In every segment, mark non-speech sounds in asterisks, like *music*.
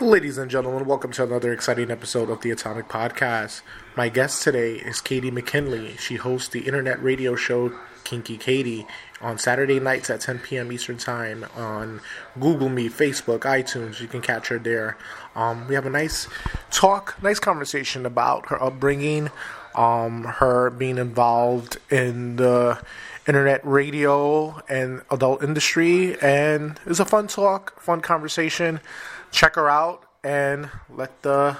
Ladies and gentlemen, welcome to another exciting episode of the Atomic Podcast. My guest today is Katie McKinley. She hosts the internet radio show Kinky Katie on Saturday nights at 10 p.m. Eastern Time on Google Meet, Facebook, iTunes. You can catch her there. Um, we have a nice talk, nice conversation about her upbringing, um, her being involved in the internet radio and adult industry, and it's a fun talk, fun conversation check her out and let the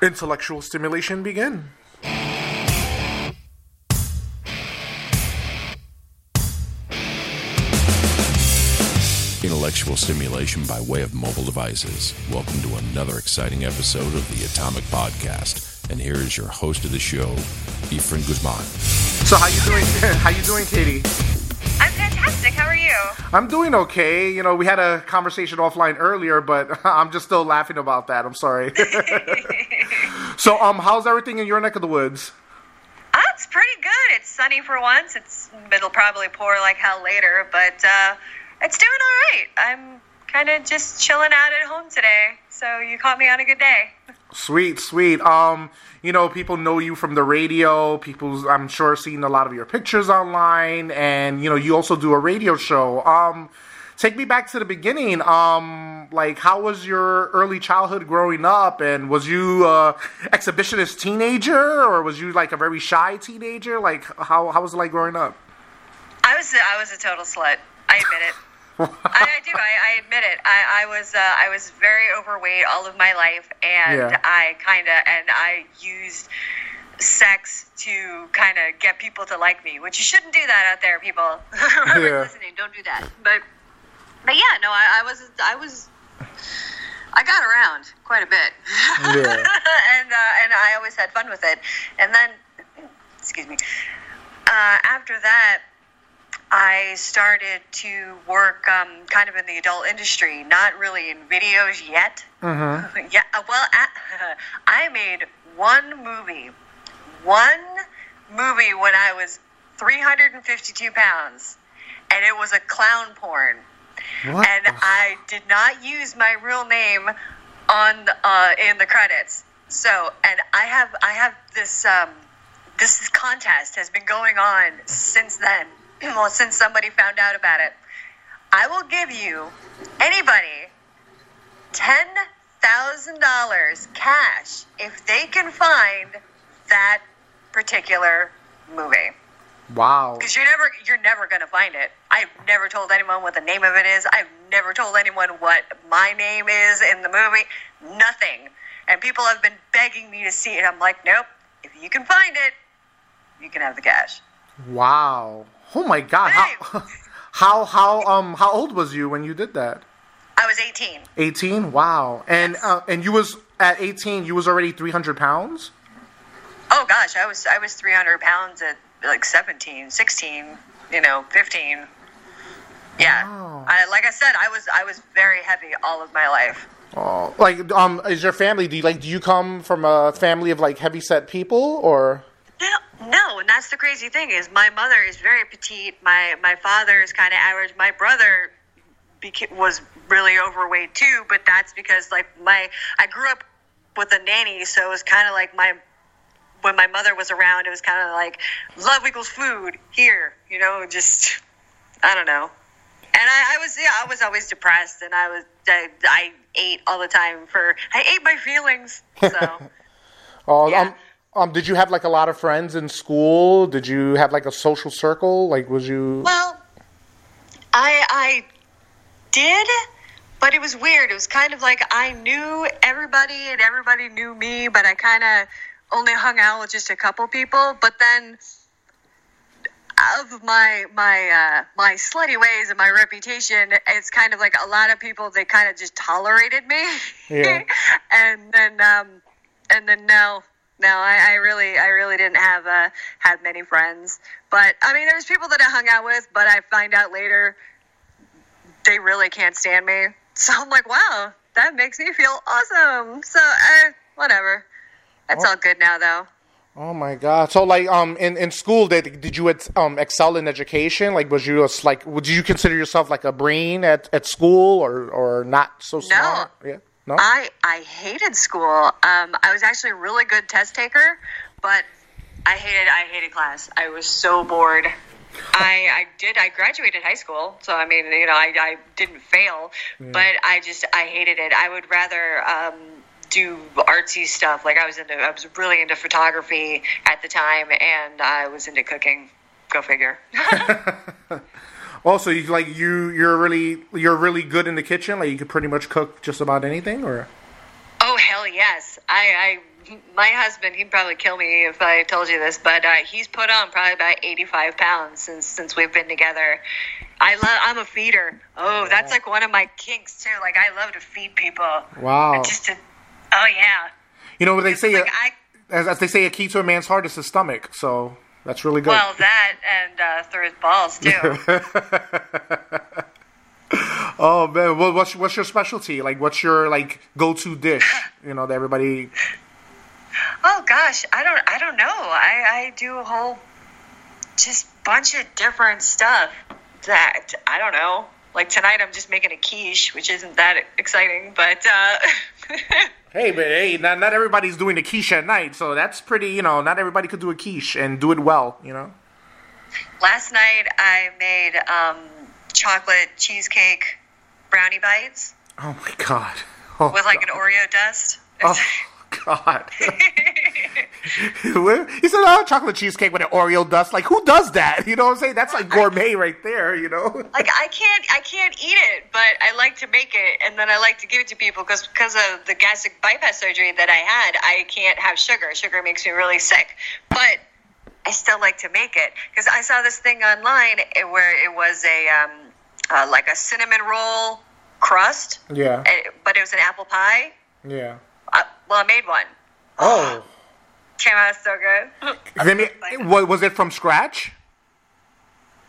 intellectual stimulation begin. Intellectual stimulation by way of mobile devices. Welcome to another exciting episode of the Atomic Podcast. And here is your host of the show, Efren Guzman. So how you doing? *laughs* How you doing, Katie? I'm fantastic. How are you? I'm doing okay. You know, we had a conversation offline earlier, but *laughs* I'm just still laughing about that. I'm sorry. *laughs* so, um, how's everything in your neck of the woods? Oh, it's pretty good. It's sunny for once. It's it'll probably pour like hell later, but uh, it's doing all right. I'm kind of just chilling out at home today. So you caught me on a good day. Sweet, sweet. Um, you know, people know you from the radio. People, I'm sure, seen a lot of your pictures online, and you know, you also do a radio show. Um, take me back to the beginning. Um, like, how was your early childhood growing up, and was you a exhibitionist teenager, or was you like a very shy teenager? Like, how how was it like growing up? I was I was a total slut. I admit it. I, I, do. I, I, admit it. I, I was uh, I was very overweight all of my life, and Yeah. I kind of and I used sex to kind of get people to like me, which you shouldn't do that out there, people. *laughs* Yeah. listening, don't do that. But but yeah, no, I, I was I was I got around quite a bit, Yeah. *laughs* and uh, and I always had fun with it. And then, excuse me, uh, after that. I started to work um, kind of in the adult industry, not really in videos yet. Mm-hmm. *laughs* Yeah, uh, well, *laughs* I made one movie, one movie when I was 352 pounds, and it was a clown porn. What? And I did not use my real name on uh, in the credits. So, and I have I have this um, this contest has been going on since then. *clears throat* well, since somebody found out about it, I will give you anybody ten thousand dollars cash if they can find that particular movie. wow. Because you're never you're never gonna find it. I've never told anyone what the name of it is. I've never told anyone what my name is in the movie. Nothing. And people have been begging me to see it. I'm like, nope. If you can find it, you can have the cash. Wow. Oh my God. How *laughs* how how um how old was you when you did that? I was 18. 18 wow and Yes. uh, and you was at 18 you was already 300 pounds Oh gosh, I was I was 300 pounds at like 17, 16, you know, 15. Yeah. Wow. I, like I said, I was I was very heavy all of my life. oh like um is your family do you like do you come from a family of like heavy set people or No, no, and that's the crazy thing is my mother is very petite. My my father is kind of average. My brother beca- was really overweight too, but that's because like my I grew up with a nanny, so it was kind of like my when my mother was around, it was kind of like love equals food here, you know, just I don't know. And I, I was yeah, I was always depressed, and I was I, I ate all the time for I ate my feelings. So. *laughs* oh Yeah. um um did you have like a lot of friends in school did you have like a social circle like was you Well, I I did, but it was weird. It was kind of like I knew everybody and everybody knew me, but I kind of only hung out with just a couple people. But then, of my my uh, my slutty ways and my reputation, it's kind of like a lot of people they kind of just tolerated me. Yeah. *laughs* and then um, and then no. No, I, I really, I really didn't have uh, have many friends. But I mean, there's people that I hung out with, but I find out later they really can't stand me. *laughs* So I'm like, wow, that makes me feel awesome. So, uh, whatever. It's all good now, though. oh my god so like um in, in school did did you um excel in education like was you a, like would you consider yourself like a brain at, at school or or not so smart No. yeah No. I I hated school. Um, I was actually a really good test taker, but I hated I hated class. I was so bored. I I did I graduated high school, so I mean you know I I didn't fail, but I just I hated it. I would rather. Um, do artsy stuff like I was into I was really into photography at the time and I was into cooking go figure *laughs* *laughs* Also, you like you you're really you're really good in the kitchen. Like you could pretty much cook just about anything, or Oh hell yes! I, I, my husband, he'd probably kill me if I told you this, but uh, he's put on probably about eighty-five pounds since since we've been together. I love. I'm a feeder. Oh, that's like one of my kinks too. Like I love to feed people. wow. Just to. Oh yeah. You know what they say? Like I. as, as they say, a key to a man's heart is his stomach. So that's really good. Well, that and uh, through his balls too. *laughs* oh man, well, what's what's your specialty? Like, what's your like go-to dish? You know that everybody. oh gosh, I don't. I don't know. I I do a whole, just bunch of different stuff. That I don't know. Like tonight, I'm just making a quiche, which isn't that exciting, but. uh *laughs* Hey, but hey, not not everybody's doing a quiche at night, so that's pretty. You know, not everybody could do a quiche and do it well. You know. Last night I made um, chocolate cheesecake brownie bites Oh my god. *laughs* Oh, with like an. Oreo dust. Oh *laughs* god. He said, "Oh, chocolate cheesecake with an Oreo dust." Like, who does that? You know what I'm saying? That's like gourmet right there. You know. like I can't I can't eat it, but I like to make it, and then I like to give it to people because because of the gastric bypass surgery that I had, I can't have sugar. Sugar makes me really sick, but I still like to make it because I saw this thing online eh, where it was a um, uh, like a cinnamon roll crust, Yeah. eh, but it was an apple pie. Yeah. Well, I made one. Oh. Came out so good. I mean, what was it from scratch?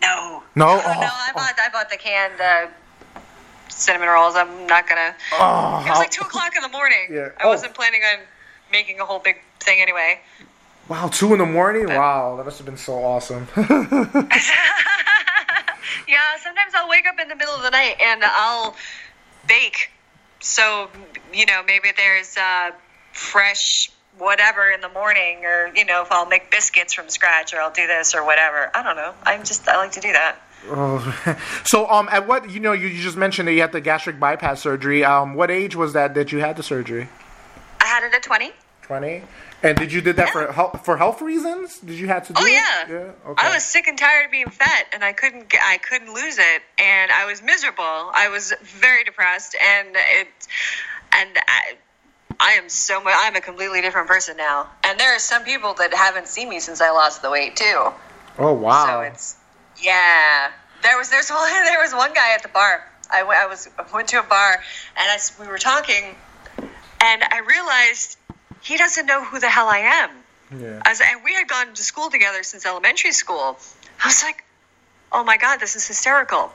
No. No? No, Oh, no, I bought I bought the canned uh, cinnamon rolls. I'm not gonna. Oh, It was like two o'clock in the morning. Yeah. I Oh. wasn't planning on making a whole big thing anyway. wow, two in the morning. Wow, that must have been so awesome. *laughs* *laughs* Yeah, sometimes I'll wake up in the middle of the night and I'll bake. So you know, maybe there's uh, fresh whatever in the morning, or you know, if I'll make biscuits from scratch, or I'll do this or whatever. I don't know. I'm just I like to do that. oh. *laughs* So, um, at what you know, you, you just mentioned that you had the gastric bypass surgery. Um, what age was that that you had the surgery? I had it at twenty. Twenty. And did you did that for health for health reasons? Did you have to do Oh it? yeah. Yeah. Okay. I was sick and tired of being fat, and I couldn't get, I couldn't lose it, and I was miserable. I was very depressed, and it, and I, I am so much. I'm a completely different person now, and there are some people that haven't seen me since I lost the weight too. Oh wow. So it's yeah. There was there's *laughs* one there was one guy at the bar. I went I was I went to a bar and I we were talking, and I realized he doesn't know who the hell I am. yeah. I was, and we had gone to school together since elementary school. I was like, oh my god, this is hysterical.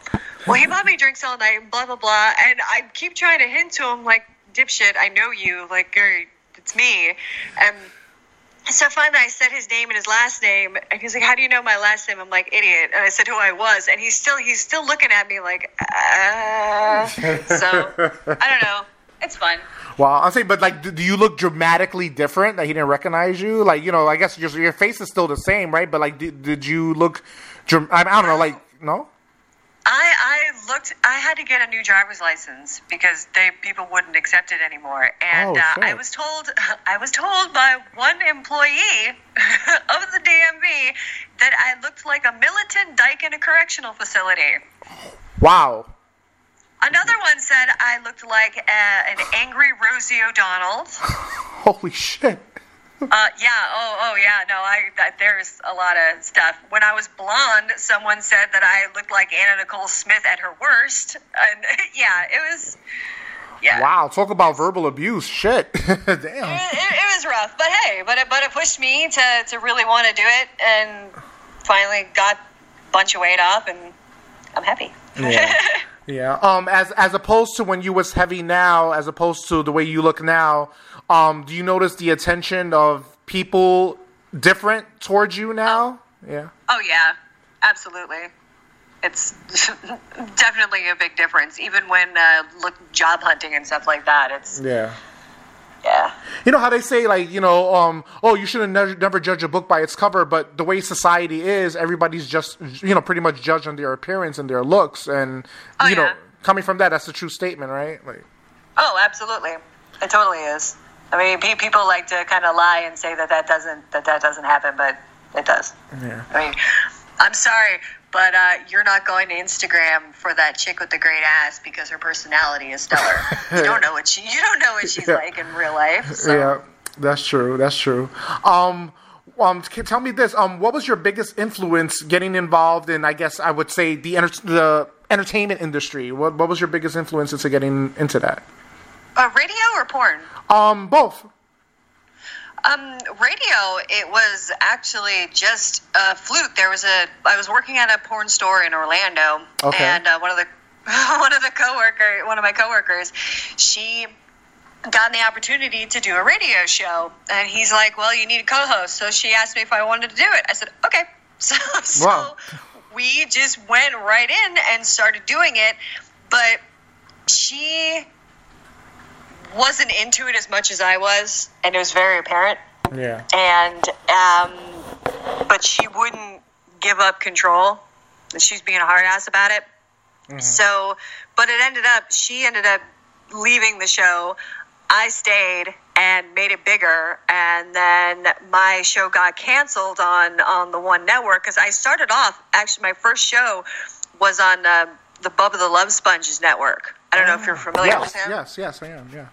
Well, he bought me drinks all night, blah blah blah, and I keep trying to hint to him like, dipshit, I know you, like, it's me, and. So finally, I said his name and his last name, and he's like, "How do you know my last name?" I'm like, "Idiot," and I said who I was, and he's still he's still looking at me like, uh. so I don't know. It's fun. Well, I'm saying, but like, do, you look dramatically different that he didn't recognize you? Like, you know, I guess your your face is still the same, right? But like, did, did you look? I don't know, like, no. I I looked. I had to get a new driver's license because they people wouldn't accept it anymore, and Oh, uh. I was told *laughs* I was told by one employee *laughs* of the DMV that I looked like a militant dyke in a correctional facility. Wow. Another one said I looked like a, an angry Rosie O'Donnell. *laughs* Holy shit. Uh, yeah. Oh, oh, yeah. No, I. That, there's a lot of stuff. When I was blonde, someone said that I looked like Anna Nicole Smith at her worst, and *laughs* yeah, it was. Yeah. Wow. Talk about verbal abuse. Shit. *laughs* Damn. It, it, it was rough, but hey, but it, but it pushed me to, to really want to do it, and finally got a bunch of weight off, and I'm happy. Yeah. *laughs* Yeah. Um. As as opposed to when you was heavy now, as opposed to the way you look now, um. Do you notice the attention of people different towards you now? Yeah. oh yeah, absolutely. it's *laughs* definitely a big difference. Even when uh, look job hunting and stuff like that, it's Yeah. yeah. You know how they say like you know um oh you shouldn't never, never judge a book by its cover, but the way society is, everybody's just you know pretty much judged on their appearance and their looks, and Oh, you know coming from that, that's a true statement, right? Like Oh, absolutely. It totally is. I mean, pe- people like to kind of lie and say that that doesn't that that doesn't happen, but it does. yeah. I mean, I'm sorry, but uh, you're not going to Instagram for that chick with the great ass because her personality is stellar. *laughs* you don't know what she you don't know what she's Yeah. like in real life. So. Yeah, that's true. That's true. Um, um, tell me this. Um, what was your biggest influence getting involved in? I guess I would say the enter- the entertainment industry. What what was your biggest influence into getting into that? Uh, radio or porn? Um, both. Um, radio. It was actually just a fluke. There was a. I was working at a porn store in Orlando, Okay. and uh, one of the *laughs* one of the coworker, one of my coworkers, she got the opportunity to do a radio show, and he's like, "Well, you need a co-host." So she asked me if I wanted to do it. I said, "Okay." *laughs* So, so Wow. we just went right in and started doing it, but she wasn't into it as much as I was, and it was very apparent. Yeah. And um, but she wouldn't give up control. And she's being a hard ass about it. So, but it ended up she ended up leaving the show. I stayed and made it bigger, and then my show got canceled on on the one network because I started off. Actually, my first show was on uh, the Bubba the Love Sponges network. I don't know if you're familiar Yes. with him. Yes. Yes. I am. Yeah.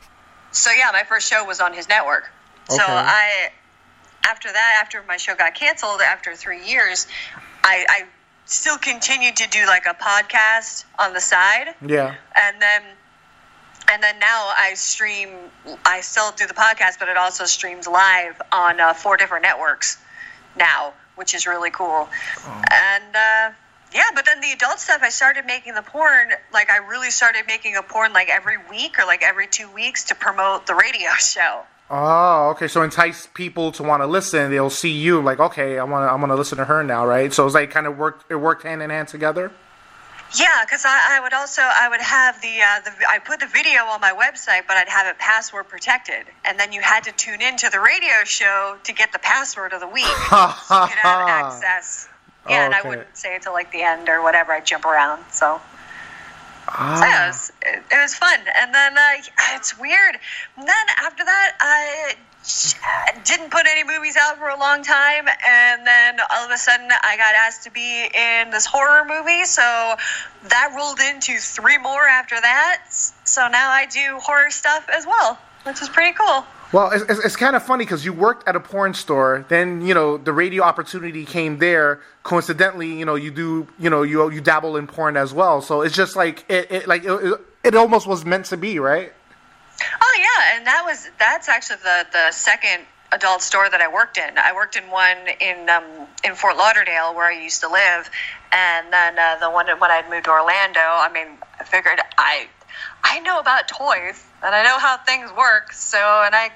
So yeah, my first show was on his network. Okay. So I, after that, after my show got canceled, after three years, I, I still continued to do like a podcast on the side, Yeah. and then, and then now I stream. I still do the podcast, but it also streams live on uh, four different networks now, which is really cool. And uh, yeah, but then the adult stuff, I started making the porn. Like I really started making a porn like every week or like every two weeks to promote the radio *laughs* show. Oh, okay. So entice people to want to listen. They'll see you like, okay, I want to, I want to listen to her now, right? So it's like kind of worked, it worked hand in hand together. Yeah, because I, I would also I would have the uh, the I put the video on my website, but I'd have it password protected, and then you had to tune into the radio show to get the password of the week, *laughs* so have access. Yeah, and I wouldn't say it till like the end or whatever. I'd jump around. So, so yeah, it Ah. was, it, it was fun. And then uh, it's weird. And then after that, I didn't put any movies out for a long time, and then all of a sudden, I got asked to be in this horror movie. So that rolled into three more after that. So now I do horror stuff as well, which is pretty cool. Well, it's, it's, it's kind of funny because you worked at a porn store, then you know the radio opportunity came there. Coincidentally, you know you do, you know you you dabble in porn as well. So it's just like it, it like it, it almost was meant to be, right? Oh yeah, and that was that's actually the the second adult store that I worked in. I worked in one in um, in Fort Lauderdale where I used to live, and then uh, the one when I moved to Orlando. I mean, I figured I I know about toys and I know how things work. So and I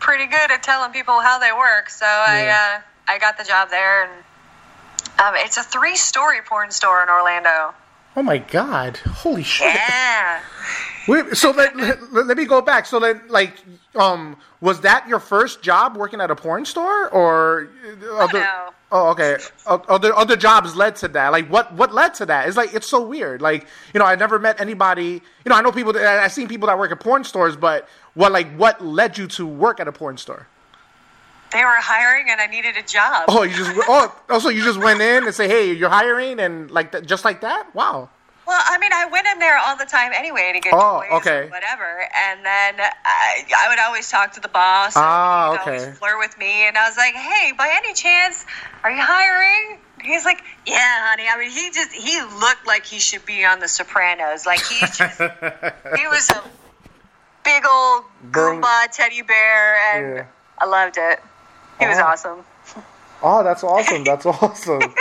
pretty good at telling people how they work. So Yeah. I uh, I got the job there, and um, it's a three story porn store in Orlando. Oh my god! Holy shit! Yeah. Wait, so let, let, let me go back. So then, like, um, was that your first job working at a porn store, or other? no. Oh, okay. Other other jobs led to that. Like, what what led to that? It's like it's so weird. Like, you know, I never met anybody. You know, I know people. That, I've seen people that work at porn stores, but what like what led you to work at a porn store? They were hiring, and I needed a job. Oh, you just oh, oh also you just went in and say, hey, you're hiring, and like that, just like that. Wow. Well, I mean, I went in there all the time anyway to get Oh, toys okay. or whatever, and then I, I would always talk to the boss. Ah, and okay. Flirt with me, and I was like, "Hey, by any chance, are you hiring?" He's like, "Yeah, honey." I mean, he just he looked like he should be on The Sopranos. Like he just *laughs* he was a big old Goomba teddy bear, and Yeah. I loved it. He was Oh. awesome. Oh, that's awesome. That's *laughs* awesome.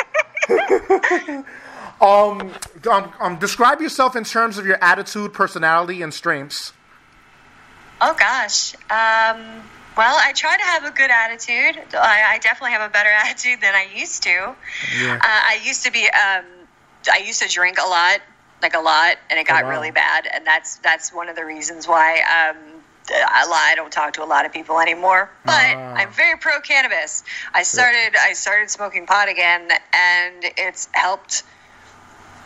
*laughs* um, um, um, describe yourself in terms of your attitude, personality, and strengths. Oh gosh. Um, well, I try to have a good attitude. I, I definitely have a better *laughs* attitude than I used to. Yeah. Uh, I used to be um, I used to drink a lot, like a lot, and it got Oh, wow. really bad, and that's that's one of the reasons why um, I lie. I don't talk to a lot of people anymore, but Ah. I'm very pro cannabis. I started I started smoking pot again, and it's helped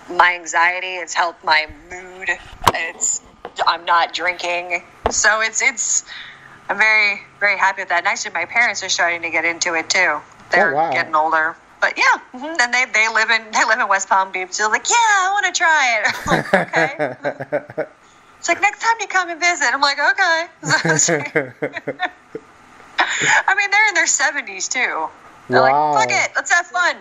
my anxiety. It's helped my mood. It's I'm not drinking, so it's it's. I'm very very happy with that. And actually, my parents are starting to get into it too. They're Oh, wow. getting older, but yeah, mhm, and they they live in they live in West Palm Beach. They're like, yeah, I want to try it. *laughs* I'm like, okay. *laughs* It's like next time you come and visit. I'm like, okay. *laughs* I mean, they're in their 70s too. They're Wow. like, fuck it, let's have fun.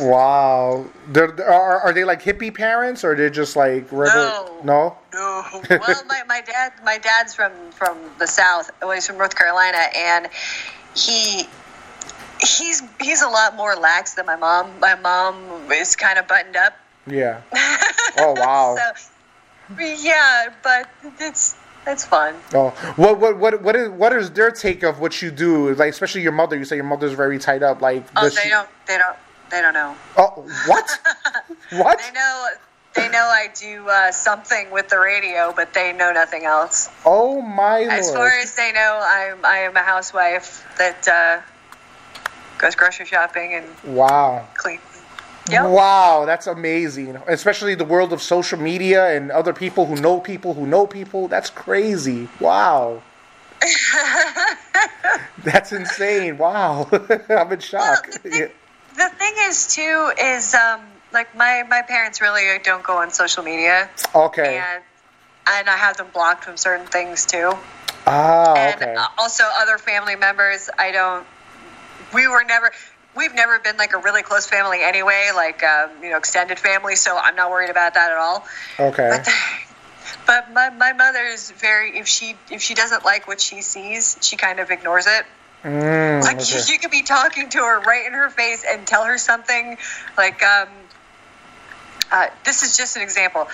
*laughs* wow. They're, they're- are, are they like hippie parents or are they're just like regular? No. No? No. Well, my, my dad my dad's from from the south. Well, he's from North Carolina, and he he's he's a lot more lax than my mom. My mom is kind of buttoned up. Yeah. *laughs* Oh, wow. so, yeah, but it's it's fun. Oh, what what what what is what is their take of what you do? Like, especially your mother. You say your mother's very tied up. Like, Oh, they she- don't they don't they don't know. Oh, what? *laughs* what? They know they know I do uh, something with the radio, but they know nothing else. Oh my As lord! far as they know, I'm I am a housewife that uh, goes grocery shopping and wow. clean. Yep. Wow, that's amazing. Especially the world of social media and other people who know people who know people. That's crazy. Wow. *laughs* that's insane. Wow. *laughs* I'm in shock. Well, the, thing, the thing is too is um, like my my parents really don't go on social media, Okay. and and I have them blocked from certain things too. Ah, and okay. also other family members i don't we were never we've never been like a really close family anyway like um, you know extended family so i'm not worried about that at all. Okay. but but my, my mother is very if she if she doesn't like what she sees she kind of ignores it. Mm, like okay. *laughs* you, you could be talking to her right in her face and tell her something like um uh, this is just an example.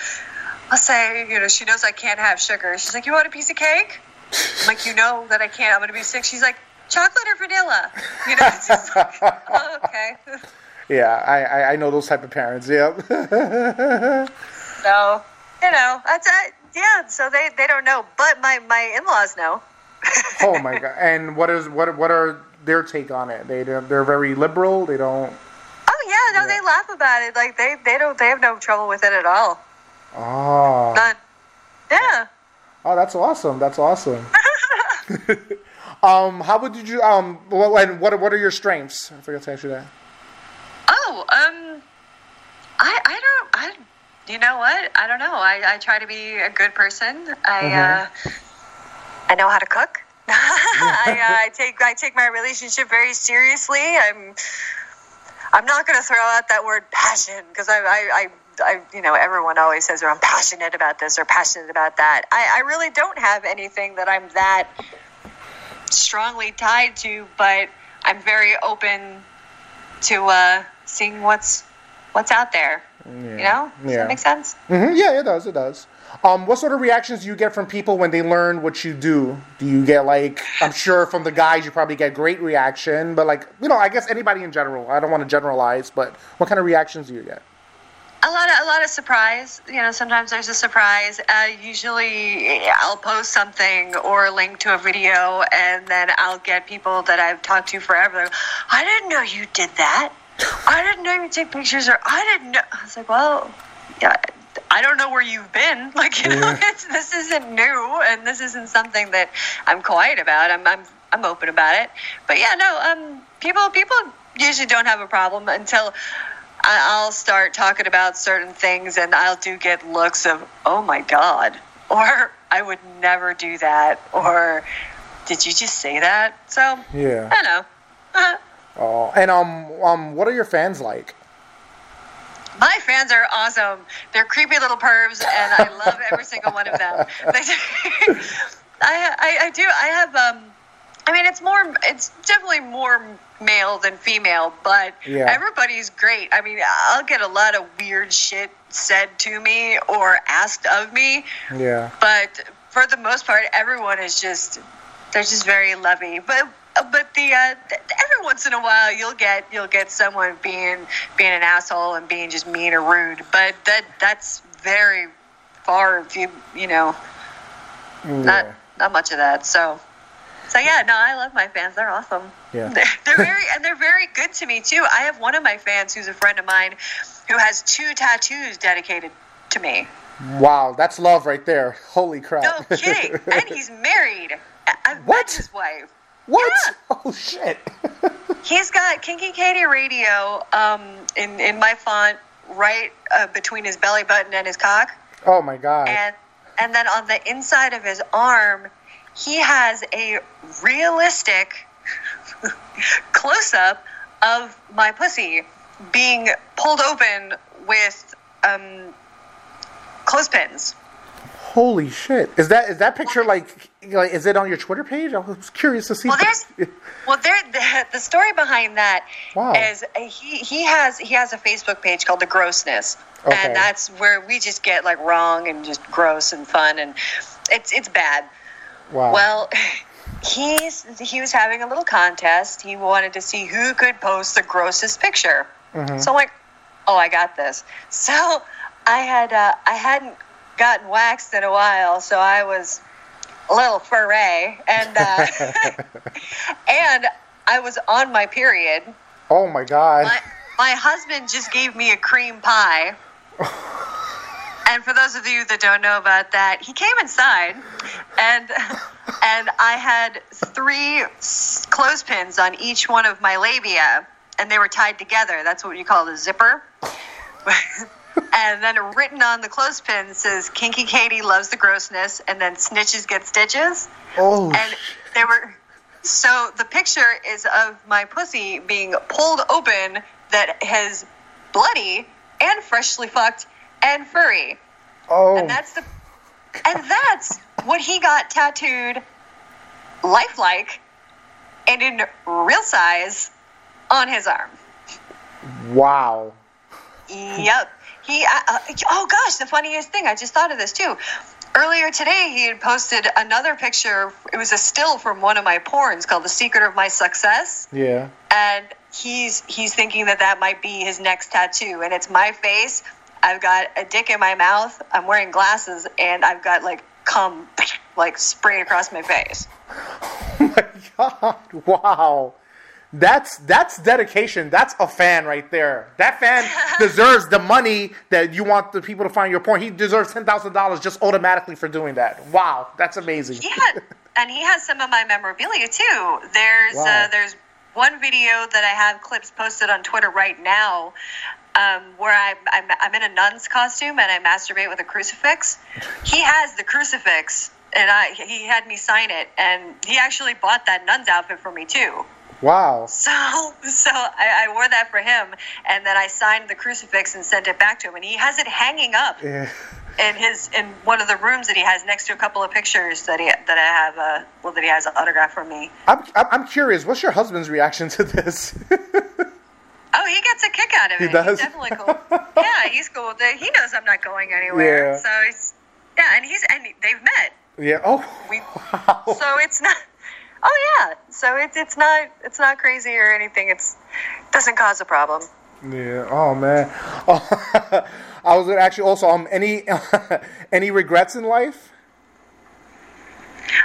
I'll say you know she knows i can't have sugar. She's like you want a piece of cake? I'm like you know that i can't. I'm gonna be sick. She's like chocolate or vanilla you know it's just like, *laughs* oh, okay Yeah, I, I I know those type of parents. Yep. *laughs* so you know that's it yeah so they they don't know but my my in-laws know *laughs* oh my god! And what is what what are their take on it? They they're very liberal. They don't. oh yeah no they laugh about it like they they don't they have no trouble with it at all Oh. none yeah Oh, that's awesome. That's awesome. Um, how would you um? And what what are your strengths? I forgot to ask you that. Oh, um, I I don't I. You know what? I don't know. I, I try to be a good person. I uh, I know how to cook. *laughs* I, uh, I take I take my relationship very seriously. I'm I'm not going to throw out that word passion because I, I, I, I, you know, everyone always says, "I'm passionate about this" or "passionate about that." I, I really don't have anything that I'm that strongly tied to, but I'm very open to uh, seeing what's what's out there. You know, does Yeah. that make sense? hmm Yeah, it does. It does. Um, what sort of reactions do you get from people when they learn what you do? Do you get like I'm sure from the guys you probably get great reaction, but like you know I guess anybody in general. I don't want to generalize, but what kind of reactions do you get? A lot of a lot of surprise. You know, sometimes there's a surprise. Uh, usually, I'll post something or link to a video, and then I'll get people that I've talked to forever. Like, I didn't know you did that. I didn't know you take pictures, or I didn't know. I was like, well, yeah. I don't know where you've been. *laughs* Like, you know, it's, this isn't new, and this isn't something that I'm quiet about. I'm, I'm, I'm open about it. But yeah, no. Um, people, people usually don't have a problem until I'll start talking about certain things, and I'll do get looks of, "Oh my god," or *laughs* "I would never do that," or "Did you just say that?" So Yeah. I know. Uh, Oh, and um, um, what are your fans like? My fans are awesome. They're creepy little pervs, and I love every single one of them. *laughs* *laughs* I, I, I do. I have. Um, I mean, it's more. It's definitely more male than female, but Yeah. everybody's great. I mean, I'll get a lot of weird shit said to me or asked of me, Yeah. but for the most part, everyone is just. They're just very loving. But but the uh, th- every once in a while you'll get you'll get someone being being an asshole and being just mean or rude. But that that's very far few. You know, not not much of that. So. So yeah, no, I love my fans. They're awesome. Yeah. *laughs* They're, they're very and they're very good to me too. I have one of my fans who's a friend of mine who has two tattoos dedicated to me. Wow, that's love right there. Holy crap. No kidding. *laughs* and he's married. I've What? met his wife. what? Yeah. Oh shit. *laughs* He's got Kinky Katie Radio um, in in my font right uh, between his belly button and his cock, oh my god. and and then on the inside of his arm, he has a realistic *laughs* close up of my pussy being pulled open with um, clothespins. Holy shit. Is that is that picture like like is it on your Twitter page? I was curious to see. Well, there's well, there the, the story behind that is Wow. he he has he has a Facebook page called the Grossness, Okay. and that's where we just get like wrong and just gross and fun, and it's it's bad. Wow. Well, *laughs* he's he was having a little contest. He wanted to see who could post the grossest picture. Mm-hmm. So I'm like, oh, I got this. *laughs* So I had uh, I hadn't gotten waxed in a while, so I was a little foray, and uh, *laughs* and I was on my period. oh my god. My my husband just gave me a cream pie. And for those of you that don't know about that, he came inside, and *laughs* and I had three clothespins on each one of my labia, and they were tied together. That's what you call a zipper. *laughs* and then written on the clothespin says "Kinky Katie loves the grossness," and then "Snitches get stitches." oh and they were so the picture is of my pussy being pulled open that has bloody and freshly fucked and furry oh and that's the and that's what he got tattooed lifelike and in real size on his arm wow. Yep. He. Uh, uh, oh gosh, the funniest thing. I just thought of this too. Earlier today, he had posted another picture. It was a still from one of my porns called "The Secret of My Success," Yeah. and he's he's thinking that that might be his next tattoo, and it's my face. I've got a dick in my mouth. I'm wearing glasses, and I've got like cum like sprayed across my face. Oh *laughs* my god. Wow. That's that's dedication. That's a fan right there. That fan *laughs* deserves the money that you want the people to find your porn. He deserves ten thousand dollars just automatically for doing that. Wow, that's amazing. He had, and he has some of my memorabilia too. There's Wow. uh, there's one video that I have clips posted on Twitter right now, um, where I'm, I'm I'm in a nun's costume and I masturbate with a crucifix. He has the crucifix, and I he had me sign it, and he actually bought that nun's outfit for me too. Wow. So, so I, I wore that for him, and then I signed the crucifix and sent it back to him, and he has it hanging up Yeah. in his in one of the rooms that he has next to a couple of pictures that he that I have uh well that he has autographed from me. I'm I'm curious. What's your husband's reaction to this? *laughs* Oh, he gets a kick out of it. He does? He's definitely cool. yeah, he's cool. He knows I'm not going anywhere. Yeah. So he's yeah, and he's and they've met. yeah. Oh. We Wow. so it's not. Oh yeah, so it's it's not it's not crazy or anything. It's doesn't cause a problem. Yeah. Oh man. Oh, *laughs* I was actually also um any *laughs* any regrets in life?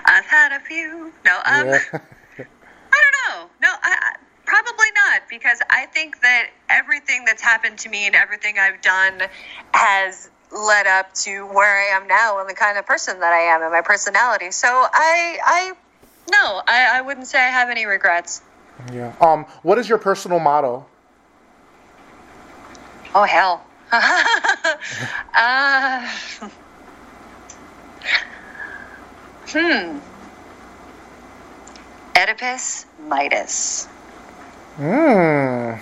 I've had a few. No, um, Yeah. *laughs* I don't know. No, I, I probably because I think that everything that's happened to me and everything I've done has led up to where I am now and the kind of person that I am and my personality. So I, I, no, I, I wouldn't say I have any regrets. yeah. Um. What is your personal motto? Oh hell. *laughs* uh, hmm. Oedipus Midas. Hmm.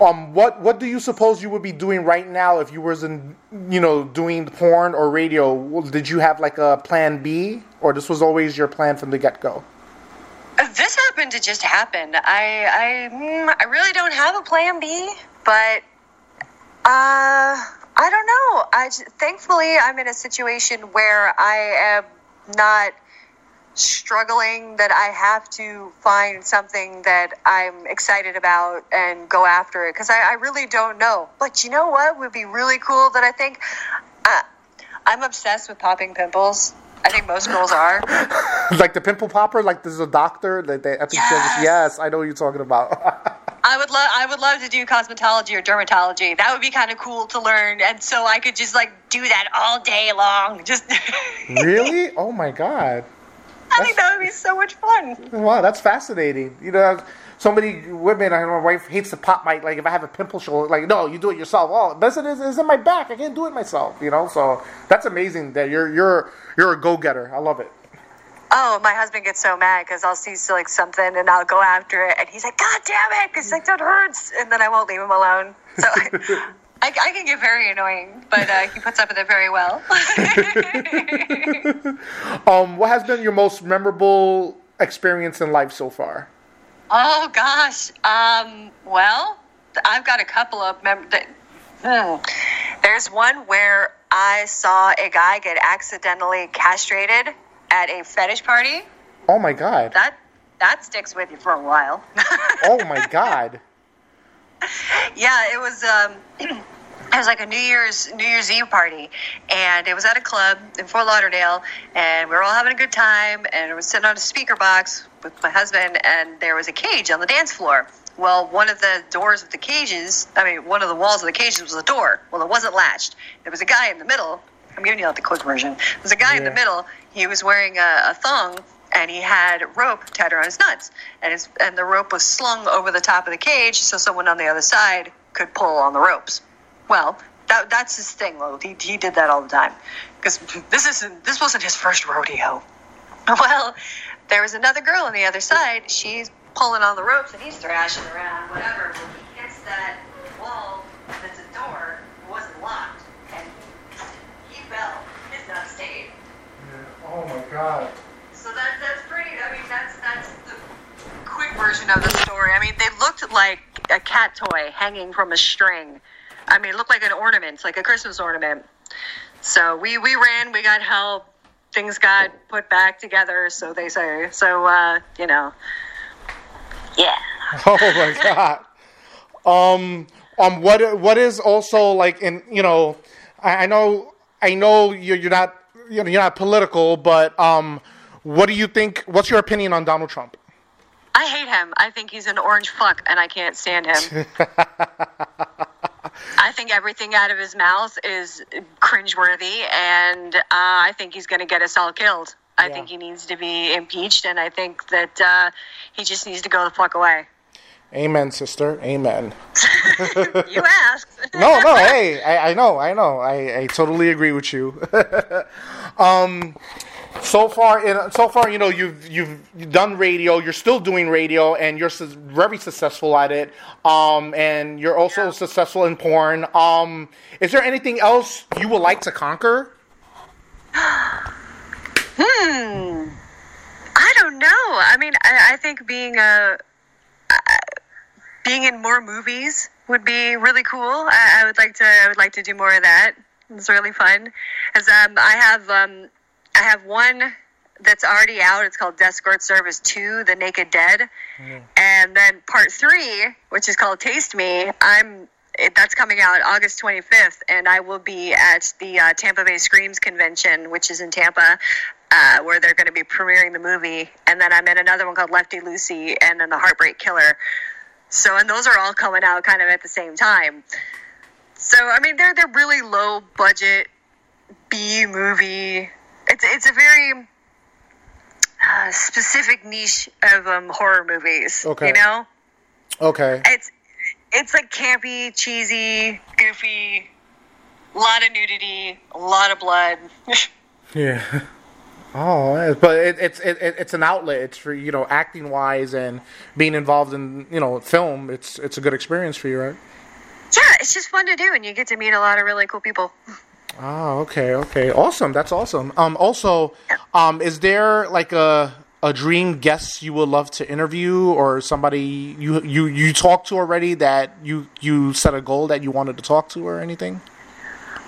Um. What What do you suppose you would be doing right now if you was in you know doing porn or radio? Did you have like a plan B, or this was always your plan from the get go? This happened to just happen. I I mm, I really don't have a plan B, but uh I don't know. I thankfully I'm in a situation where I am not struggling that I have to find something that I'm excited about and go after it because I, I, really don't know. But you know what would be really cool that I think uh, I'm obsessed with popping pimples. I think most girls are. *laughs* like the pimple popper, like there's a doctor that they, I think yes. yes, I know what you're talking about. *laughs* I would love I would love to do cosmetology or dermatology. That would be kind of cool to learn and so I could just like do that all day long. Just *laughs* Really? Oh my god. I think that would be so much fun. Wow, that's fascinating. You know, so many women, I know my wife hates to pop my, like, if I have a pimple, she'll, like, no, you do it yourself. Oh, this is, is in my back. I can't do it myself, you know? So that's amazing that you're, you're, you're a go getter. I love it. Oh, my husband gets so mad because I'll see like something and I'll go after it, and he's like, "God damn it!" Because like that hurts, and then I won't leave him alone. So *laughs* I, I can get very annoying, but uh, he puts up with it very well. *laughs* um, what has been your most memorable experience in life so far? Oh gosh. Um, well, I've got a couple of mem- that, hmm. There's one where I saw a guy get accidentally castrated at a fetish party. Oh my god. That that sticks with you for a while. oh my god. *laughs* *laughs* Yeah, it was um *clears throat* it was like a New Year's New Year's Eve party, and it was at a club in Fort Lauderdale, and we were all having a good time, and I was sitting on a speaker box with my husband, and there was a cage on the dance floor. Well, one of the doors of the cages, I mean, one of the walls of the cages was a door. Well, it wasn't latched. There was a guy in the middle. I'm giving you like the quick version. There was a guy yeah. in the middle. He was wearing a, a thong and he had rope tied around his nuts, and his and the rope was slung over the top of the cage so someone on the other side could pull on the ropes. Well, that, that's his thing. He, he did that all the time because this isn't this wasn't his first rodeo. *laughs* Well, there was another girl on the other side. She's pulling on the ropes and he's thrashing around, whatever. When he hits that wall that's a door, wasn't locked, and he fell. His nuts stayed. Oh my god. So that that's pretty. I mean, that's that's the quick version of the story. I mean, they looked like a cat toy hanging from a string I mean, it looked like an ornament, like a Christmas ornament. So we, we ran, we got help, things got put back together, so they say. So, uh, you know, yeah. *laughs* Oh my *laughs* God. um, um, what, what is also like in, you know, I, I know, I know you're, you're not, you know, you're not political, but, um, what do you think, what's your opinion on Donald Trump? I hate him. I think he's an orange fuck, and I can't stand him. *laughs* I think everything out of his mouth is cringeworthy, and uh, I think he's going to get us all killed. I yeah. think he needs to be impeached, and I think that uh, he just needs to go the fuck away. Amen, sister. Amen. *laughs* you asked. *laughs* no, no. Hey, I, I know, I know. I, I totally agree with you. um, so far in so far you know you've you've done radio you're still doing radio and you're su- very successful at it um, and you're also yeah. successful in porn. Um, is there anything else you would like to conquer? *sighs* Hmm. I don't know. I mean i, I think being a uh, being in more movies would be really cool. I, I, would like to i would like to do more of that. It's really fun. As um, i have um, I have one that's already out. It's called Descort Service 2, The Naked Dead. Mm. And then part 3, which is called Taste Me, I'm it, that's coming out August 25th and I will be at the uh, Tampa Bay Screams convention, which is in Tampa. Uh, where they're going to be premiering the movie, and then I'm in another one called Lefty Lucy, and then the Heartbreak Killer. So, and those are all coming out kind of at the same time. So, I mean, they're they're really low budget B movie it's it's a very uh, specific niche of um, horror movies. Okay. You know. Okay. It's it's like campy, cheesy, goofy, a lot of nudity, a lot of blood. *laughs* yeah. *laughs* Oh, but it, it's it, it's an outlet. It's for you know acting wise and being involved in you know film. It's it's a good experience for you, right? Yeah, it's just fun to do, and you get to meet a lot of really cool people. *laughs* Oh, okay, okay, awesome. That's awesome. Um, also, um, is there like a a dream guest you would love to interview, or somebody you you you talked to already that you you set a goal that you wanted to talk to, or anything?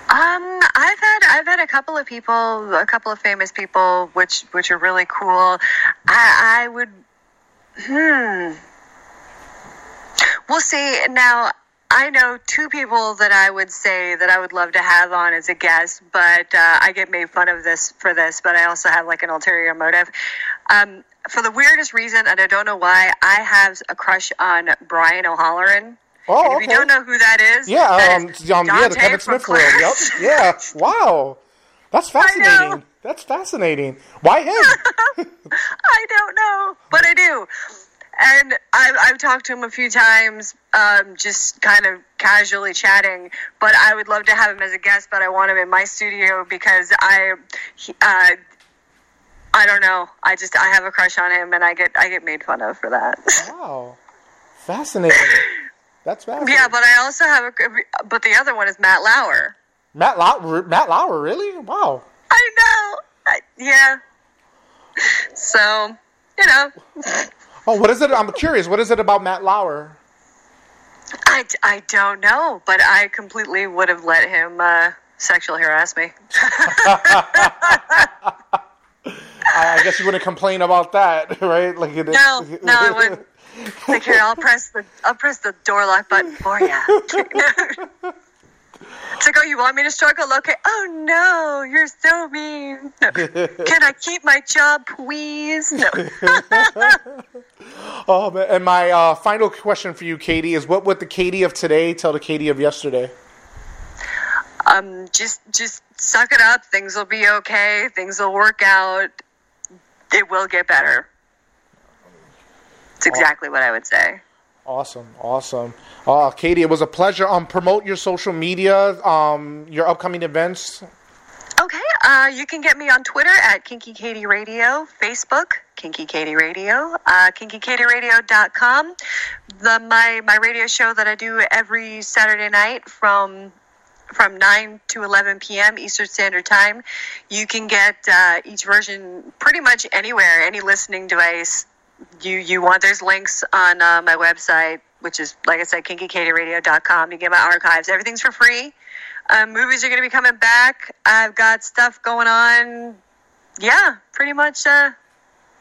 Um, I've had I've had a couple of people, a couple of famous people, which which are really cool. I, I would, hmm. We'll see. Now, I know two people that I would say that I would love to have on as a guest, but uh, I get made fun of this for this. But I also have like an ulterior motive. Um, for the weirdest reason, and I don't know why, I have a crush on Brian O'Halloran. Oh, And if okay. you don't know who that is, Yeah, that um, is um, yeah, the Kevin Smith world. Yep. Yeah. Wow. That's *laughs* fascinating. That's fascinating. Why him? *laughs* I don't know, but I do. And I've, I've talked to him a few times, um, just kind of casually chatting. But I would love to have him as a guest, but I want him in my studio because I, he, uh, I don't know. I just I have a crush on him, and I get I get made fun of for that. *laughs* wow. Fascinating. That's fascinating. *laughs* yeah, but I also have a. But the other one is Matt Lauer. Matt Lauer. Matt Lauer. Really? Wow. I know. I, yeah. *laughs* So you know. Oh, what is it? I'm curious. What is it about Matt Lauer? I, I don't know, but I completely would have let him uh, sexually harass me. *laughs* I, I guess you wouldn't complain about that, *laughs* right? Like it, No, no, I wouldn't. *laughs* Like here, I'll press the I'll press the door lock button for you. It's like, oh, you want me to struggle? Okay. Oh no, you're so mean. No. *laughs* Can I keep my job, please? No. *laughs* Oh, man. and my uh, final question for you, Katie, is what would the Katie of today tell the Katie of yesterday? Um, just just suck it up. Things will be okay. Things will work out. It will get better. It's exactly what I would say. Awesome, awesome. Uh, Katie, it was a pleasure. Um, promote your social media, um, your upcoming events. Okay, uh, you can get me on Twitter at Kinky Katie Radio, Facebook Kinky Katie Radio, uh, KinkyKatieRadio.com. The my my radio show that I do every Saturday night from from 9 to 11 p.m. Eastern Standard Time. You can get uh, each version pretty much anywhere, any listening device you you want. There's links on uh, my website, which is like I said, KinkyKatieRadio.com. You get my archives. Everything's for free. Um, movies are going to be coming back. I've got stuff going on. Yeah, pretty much. Uh,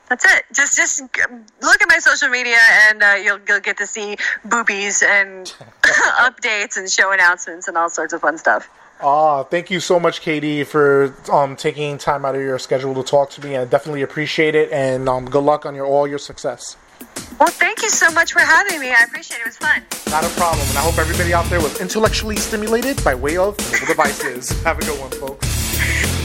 that's it. Just just look at my social media, and uh, you'll you'll get to see boobies and *laughs* updates and show announcements and all sorts of fun stuff. Uh, thank you so much, Katie, for um, taking time out of your schedule to talk to me. I definitely appreciate it, and um, good luck on your all your success. Well, thank you so much for having me. I appreciate it. It was fun. Not a problem, and I hope everybody out there was intellectually stimulated by way of mobile devices. *laughs* Have a good one, folks.